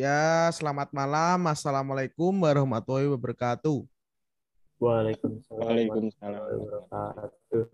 Ya, selamat malam. Assalamualaikum warahmatullahi wabarakatuh. Waalaikumsalam. Waalaikumsalam. wabarakatuh.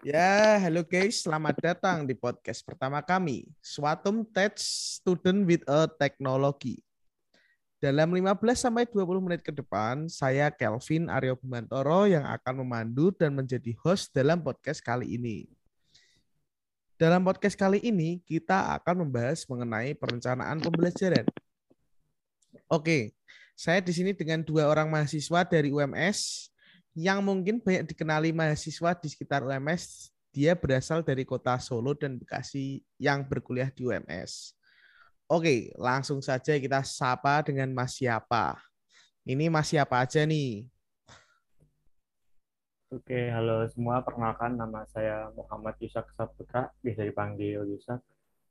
Ya, halo guys. Selamat datang di podcast pertama kami, Swatum Tech Student with a Technology. Dalam 15 sampai 20 menit ke depan, saya Kelvin Aryo Bimantoro yang akan memandu dan menjadi host dalam podcast kali ini. Dalam podcast kali ini, kita akan membahas mengenai perencanaan pembelajaran. Oke, saya di sini dengan dua orang mahasiswa dari UMS yang mungkin banyak dikenali mahasiswa di sekitar UMS. Dia berasal dari kota Solo dan Bekasi yang berkuliah di UMS. Oke, langsung saja kita sapa dengan Mas siapa. Ini Mas siapa aja nih? Oke, halo semua. Perkenalkan nama saya Muhammad Yusak Saputra, bisa dipanggil Yusak.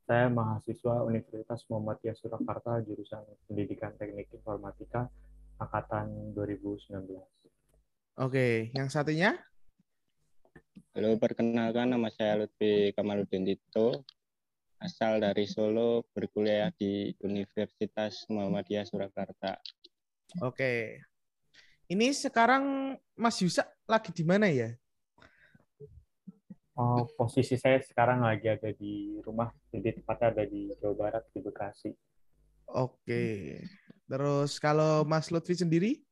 Saya mahasiswa Universitas Muhammadiyah Surakarta, jurusan Pendidikan Teknik Informatika, angkatan 2019. Oke, yang satunya? Halo, perkenalkan nama saya Lutfi Kamaludin Tito, asal dari Solo, berkuliah di Universitas Muhammadiyah Surakarta. Oke. Ini sekarang Mas Yusak lagi di mana ya? Oh, posisi saya sekarang lagi ada di rumah, jadi tepatnya ada di Jawa Barat, di Bekasi. Oke. Terus kalau Mas Lutfi sendiri?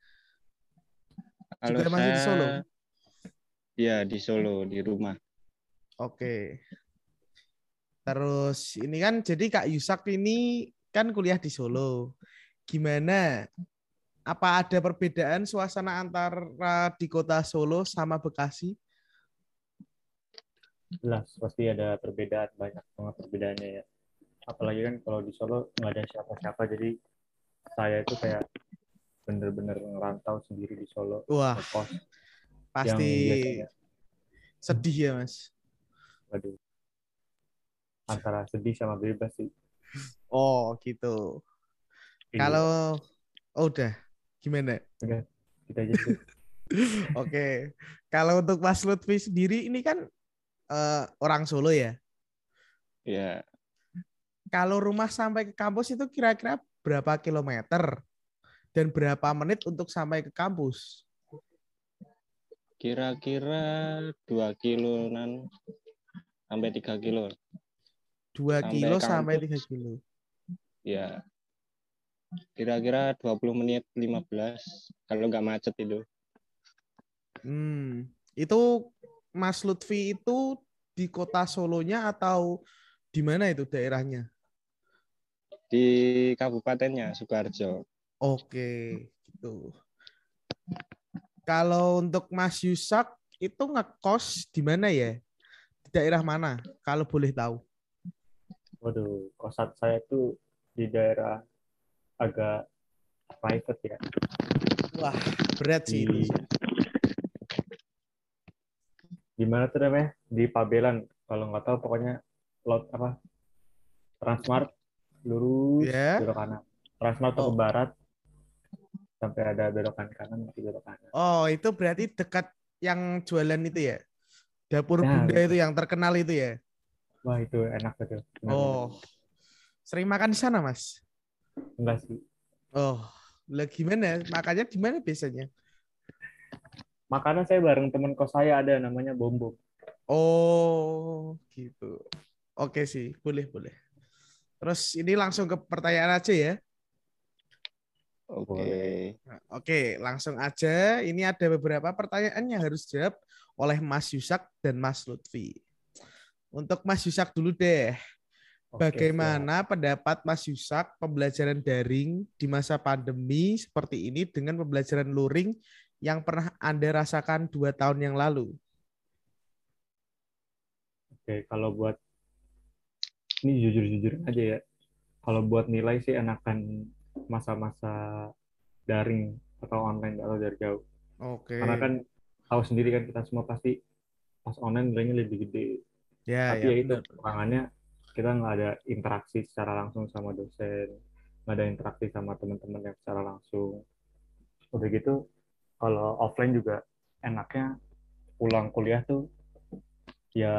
Kalau Juga masih di saya- Solo? Iya, di Solo, di rumah. Oke. Terus ini kan jadi Kak Yusak ini kan kuliah di Solo. Gimana? Apa ada perbedaan suasana antara di kota Solo sama Bekasi? Jelas, pasti ada perbedaan, banyak banget perbedaannya ya. Apalagi kan kalau di Solo nggak ada siapa-siapa, jadi saya itu kayak bener-bener ngerantau sendiri di Solo. Wah, ngekos. pasti biasanya- sedih ya, Mas. Waduh. Antara sedih sama bebas sih. Oh, gitu. Iya, Kalau oh, udah gimana? kita aja sih. Oke. Kalau untuk Mas Lutfi sendiri ini kan eh, orang Solo ya. Ya, Kalau rumah sampai ke kampus itu kira-kira berapa kilometer dan berapa menit untuk sampai ke kampus? kira-kira 2 kiloan sampai 3 kilo. 2 Sampai kilo sampai. 3 kilo. Ya, kira-kira 20 menit 15 kalau nggak macet itu. Hmm, itu Mas Lutfi itu di kota Solonya atau di mana itu daerahnya? Di kabupatennya, Sukoharjo. Oke, gitu. Kalau untuk Mas Yusak itu ngekos di mana ya? Di daerah mana? Kalau boleh tahu. Waduh, kosan saya tuh di daerah agak private ya. Wah, berat sih Di, itu. di mana tuh namanya? Di Pabelan. Kalau nggak tahu pokoknya lot apa? Transmart lurus Ya. belok kanan. Transmart Oh. ke barat sampai ada belokan kanan nanti belok kanan. Oh, itu berarti dekat yang jualan itu ya? Dapur Nah, Bunda betul. itu yang terkenal itu ya? Wah itu enak betul. Oh, sering makan di sana, Mas? Enggak sih. Oh, lah gimana? Makanya gimana biasanya? Makanan saya bareng teman kos saya ada namanya Bombo. Oh, gitu. Oke sih, boleh, boleh. Terus ini langsung ke pertanyaan aja ya. Oke. Nah, Oke, langsung aja. Ini ada beberapa pertanyaan yang harus dijawab oleh Mas Yusak dan Mas Lutfi. Untuk Mas Yusak dulu deh. Oke, Bagaimana pendapat Mas Yusak pembelajaran daring di masa pandemi seperti ini dengan pembelajaran luring yang pernah Anda rasakan dua tahun yang lalu? Oke, kalau buat ini jujur-jujur aja ya. Kalau buat nilai sih enakan masa-masa daring atau online atau dari jauh. Oke. Karena kan tahu sendiri kan kita semua pasti pas online nilainya lebih gede. ya, Tapi ya, itu benar. kekurangannya kita nggak ada interaksi secara langsung sama dosen, nggak ada interaksi sama teman-teman yang secara langsung. Udah gitu, kalau offline juga enaknya pulang kuliah tuh ya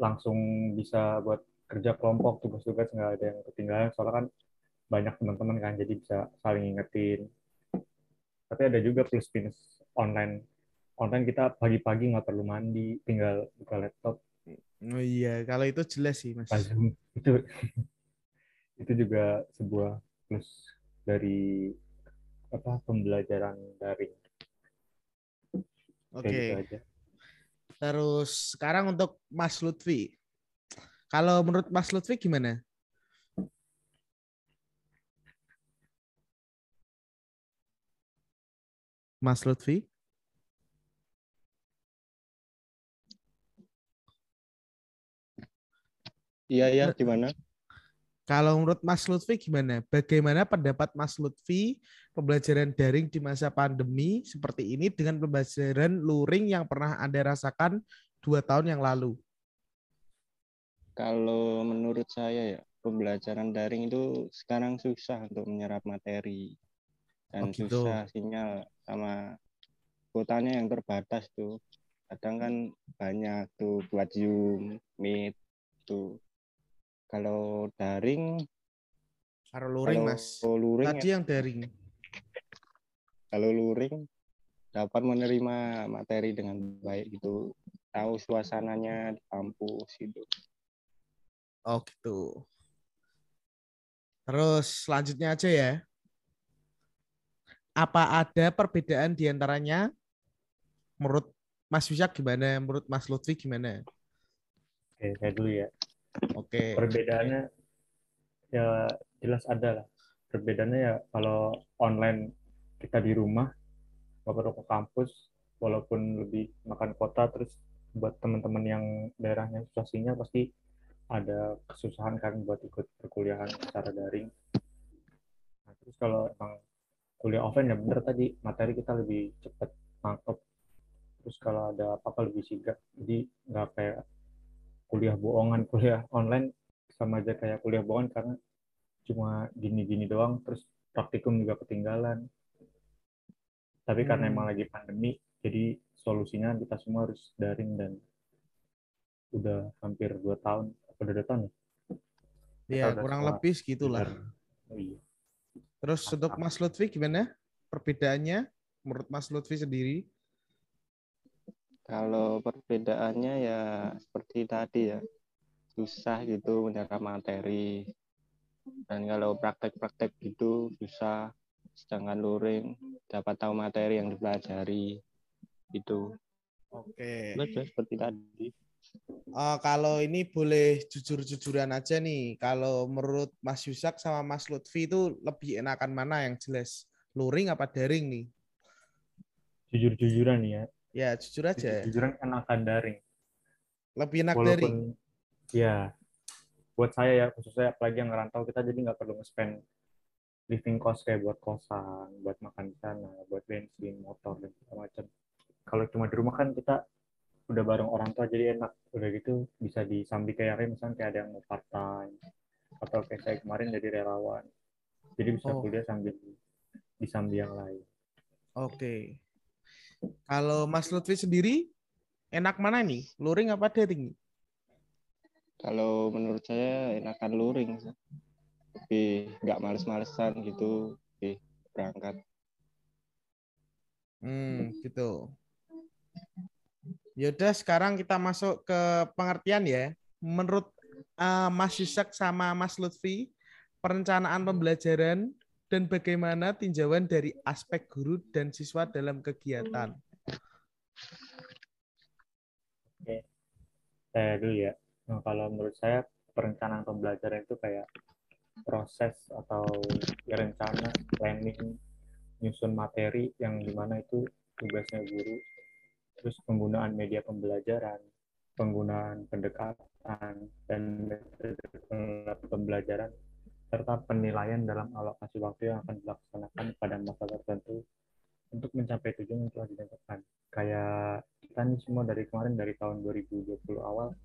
langsung bisa buat kerja kelompok tugas-tugas nggak ada yang ketinggalan. Soalnya kan banyak teman-teman kan jadi bisa saling ingetin tapi ada juga plus minus online. Online kita pagi-pagi nggak perlu mandi tinggal buka laptop iya, kalau itu jelas sih, Mas. Itu itu juga sebuah plus dari apa pembelajaran daring Oke. kayak gitu Terus sekarang untuk Mas Lutfi. Kalau menurut Mas Lutfi gimana? Mas Lutfi? Iya ya, gimana? Kalau menurut Mas Lutfi gimana? Bagaimana pendapat Mas Lutfi pembelajaran daring di masa pandemi seperti ini dengan pembelajaran luring yang pernah Anda rasakan dua tahun yang lalu? Kalau menurut saya ya, pembelajaran daring itu sekarang susah untuk menyerap materi. Dan Oh, gitu. susah sinyal sama kuotanya yang terbatas tuh. Kadang kan banyak tuh buat Zoom, Meet tuh. Kalau daring, Kalau luring, kalau Mas. luring Tadi yang daring. kalau luring dapat menerima materi dengan baik gitu tahu suasananya di kampus gitu Oh gitu. Terus selanjutnya aja ya. Apa ada perbedaan di antaranya? Menurut Mas Wisak gimana? Menurut Mas Lutfi gimana? oke saya dulu ya Oke. perbedaannya ya jelas ada lah. Perbedaannya ya kalau online kita di rumah nggak perlu ke kampus walaupun lebih makan kota terus buat teman-teman yang daerahnya susah sinyal pasti ada kesusahan kan buat ikut perkuliahan secara daring. Nah, terus kalau emang kuliah offline ya bener tadi materi kita lebih cepat nangkep terus kalau ada apa-apa lebih sigap. Jadi nggak kayak kuliah bohongan kuliah online sama aja kayak kuliah bohongan karena cuma gini-gini doang terus praktikum juga ketinggalan tapi karena Hmm. emang lagi pandemi jadi solusinya kita semua harus daring dan udah hampir dua tahun apa dua tahun ya? Ya, udah kurang lebih segitulah. oh, iya Terus untuk Mas Lutfi gimana? Perbedaannya menurut Mas Lutfi sendiri? Kalau perbedaannya ya seperti tadi ya susah gitu menyerap materi dan kalau praktek-praktek gitu susah sedangkan luring dapat tahu materi yang dipelajari itu Oke. Udah, seperti tadi Oh, kalau ini boleh jujur-jujuran aja nih. Kalau menurut Mas Yusak sama Mas Lutfi itu lebih enakan mana yang jelas? Luring apa daring nih? jujur-jujuran nih ya Ya, jujur aja. jujur-jujuran enakan daring Lebih enak walaupun daring. ya buat saya ya khususnya apalagi yang ngerantau kita jadi nggak perlu nge-spend living cost kayak buat kosan buat makan di sana buat bensin motor dan segala macam kalau cuma di rumah kan kita udah bareng orang tua jadi enak udah gitu bisa disambi kayak misalnya kayak ada yang mau part time atau kayak saya kemarin jadi relawan jadi bisa Oh. kuliah sambil disambi yang lain Oke. Kalau Mas Lutfi sendiri enak mana nih? Luring apa daring? kalau menurut saya enakan luring lebih nggak males-malesan gitu lebih berangkat Hmm, gitu. Yaudah, sekarang kita masuk ke pengertian ya. Menurut eh, Mas Yusak sama Mas Lutfi, perencanaan pembelajaran dan bagaimana tinjauan dari aspek guru dan siswa dalam kegiatan. saya dulu ya. Nah, kalau menurut saya perencanaan pembelajaran itu kayak proses atau rencana, planning, nyusun materi yang di mana itu tugasnya guru, terus penggunaan media pembelajaran, penggunaan pendekatan dan metode pembelajaran, serta penilaian dalam alokasi waktu yang akan dilaksanakan pada masa tertentu untuk mencapai tujuan yang telah ditentukan. Kayak kita nih semua dari kemarin dari tahun 2020 awal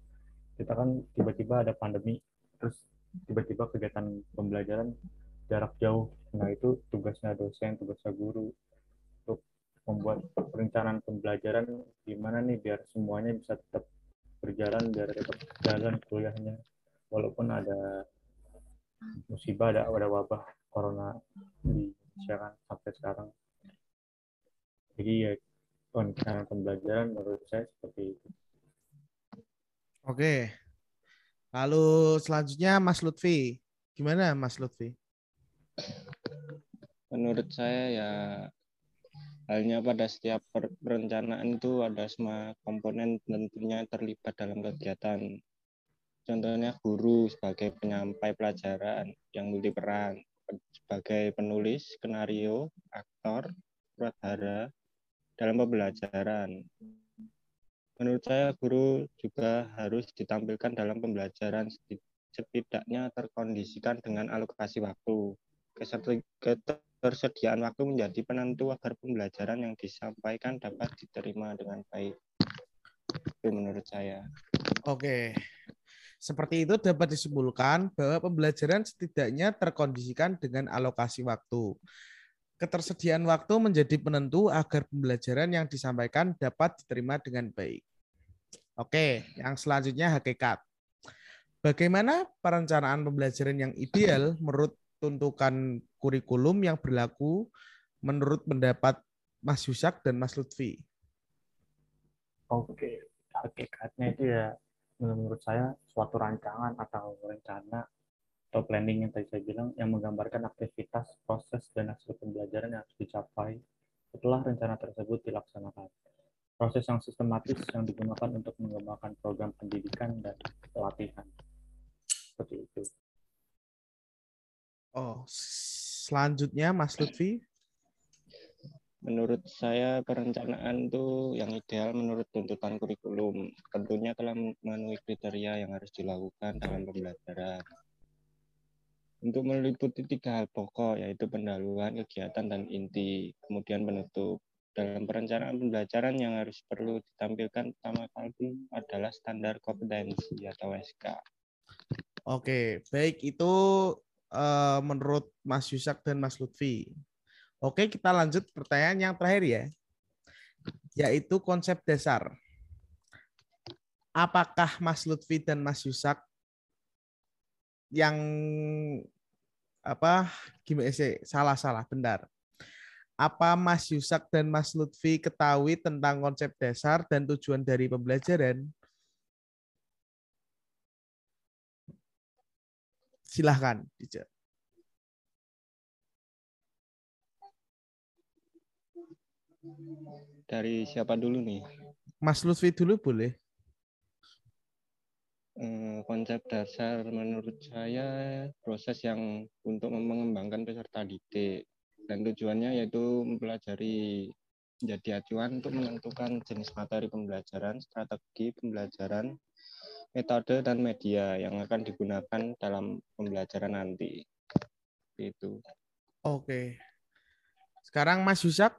kita kan tiba-tiba ada pandemi terus tiba-tiba kegiatan pembelajaran jarak jauh nah itu tugasnya dosen tugasnya guru untuk membuat perencanaan pembelajaran gimana nih biar semuanya bisa tetap berjalan biar tetap jalan kuliahnya walaupun ada musibah ada ada wabah corona di Indonesia kan sampai sekarang. Jadi ya cara pembelajaran menurut saya seperti itu. Oke. Lalu selanjutnya Mas Lutfi. Gimana Mas Lutfi? Menurut saya ya halnya pada setiap perencanaan itu ada semua komponen tentunya terlibat dalam kegiatan. Contohnya guru sebagai penyampai pelajaran yang multiperan, sebagai penulis, skenario, aktor, sutradara dalam pembelajaran. Menurut saya guru juga harus ditampilkan dalam pembelajaran setidaknya terkondisikan dengan alokasi waktu ketersediaan waktu menjadi penentu agar pembelajaran yang disampaikan dapat diterima dengan baik. Itu menurut saya. Oke. Seperti itu dapat disimpulkan bahwa pembelajaran setidaknya terkondisikan dengan alokasi waktu. Ketersediaan waktu menjadi penentu agar pembelajaran yang disampaikan dapat diterima dengan baik. Oke, yang selanjutnya hakikat. Bagaimana perencanaan pembelajaran yang ideal menurut tuntukan kurikulum yang berlaku menurut pendapat Mas Yusak dan Mas Lutfi? Oke, hakikatnya itu ya menurut saya suatu rancangan atau rencana atau planning yang tadi saya bilang yang menggambarkan aktivitas, proses, dan hasil pembelajaran yang harus dicapai setelah rencana tersebut dilaksanakan. Proses yang sistematis yang digunakan untuk mengembangkan program pendidikan dan pelatihan. Seperti itu. Oh, selanjutnya Mas Lutfi. Menurut saya perencanaan itu yang ideal menurut tuntutan kurikulum. Tentunya telah memenuhi kriteria yang harus dilakukan dalam pembelajaran. Untuk meliputi tiga hal pokok, yaitu pendahuluan, kegiatan, dan inti, kemudian penutup. Dalam perencanaan pembelajaran yang harus perlu ditampilkan pertama kali adalah standar kompetensi atau SK. Oke, baik itu uh, menurut Mas Yusak dan Mas Lutfi. Oke, kita lanjut pertanyaan yang terakhir ya. Yaitu konsep dasar. Apakah Mas Lutfi dan Mas Yusak yang apa gimana sih salah salah benar apa Mas Yusak dan Mas Lutfi ketahui tentang konsep dasar dan tujuan dari pembelajaran Silahkan, Dari siapa dulu nih? Mas Lutfi dulu boleh. Eh, konsep dasar menurut saya proses yang untuk mengembangkan peserta didik dan tujuannya yaitu mempelajari menjadi acuan untuk menentukan jenis materi pembelajaran, strategi pembelajaran, metode dan media yang akan digunakan dalam pembelajaran nanti. Itu. Oke. Sekarang Mas Yusak.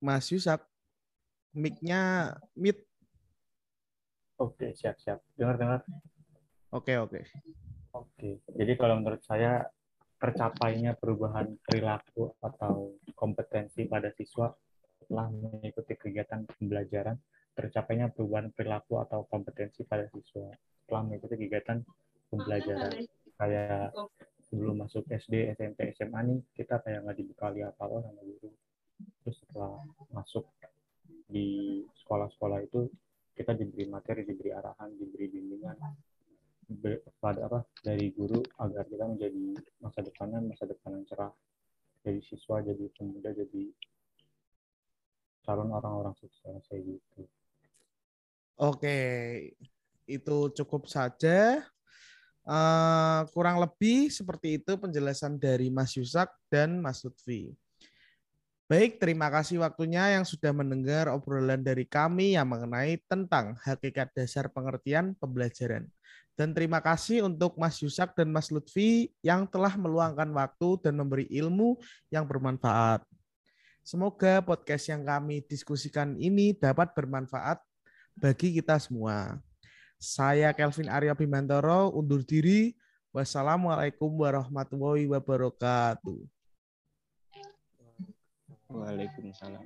Mas Yusak, mic-nya mute. Oke, siap-siap. Dengar-dengar. Oke, oke. Oke, jadi kalau menurut saya tercapainya perubahan perilaku atau kompetensi pada siswa setelah mengikuti kegiatan pembelajaran, tercapainya perubahan perilaku atau kompetensi pada siswa setelah mengikuti kegiatan pembelajaran. Kayak sebelum masuk SD, SMP, SMA nih, kita kayak nggak dibekali apa-apa sama guru. Terus setelah masuk di sekolah-sekolah itu, kita diberi materi, diberi arahan, diberi bimbingan pada apa dari guru agar kita menjadi masa depannya masa depan yang cerah jadi siswa jadi pemuda jadi calon orang-orang sukses kayak gitu. Oke, itu cukup saja. Uh, kurang lebih seperti itu penjelasan dari Mas Yusak dan Mas Lutfi. Baik, terima kasih waktunya yang sudah mendengar obrolan dari kami yang mengenai tentang hakikat dasar pengertian pembelajaran. Dan terima kasih untuk Mas Yusak dan Mas Lutfi yang telah meluangkan waktu dan memberi ilmu yang bermanfaat. Semoga podcast yang kami diskusikan ini dapat bermanfaat bagi kita semua. Saya Kelvin Arya Bimantoro undur diri. Wassalamualaikum warahmatullahi wabarakatuh. Waalaikumsalam.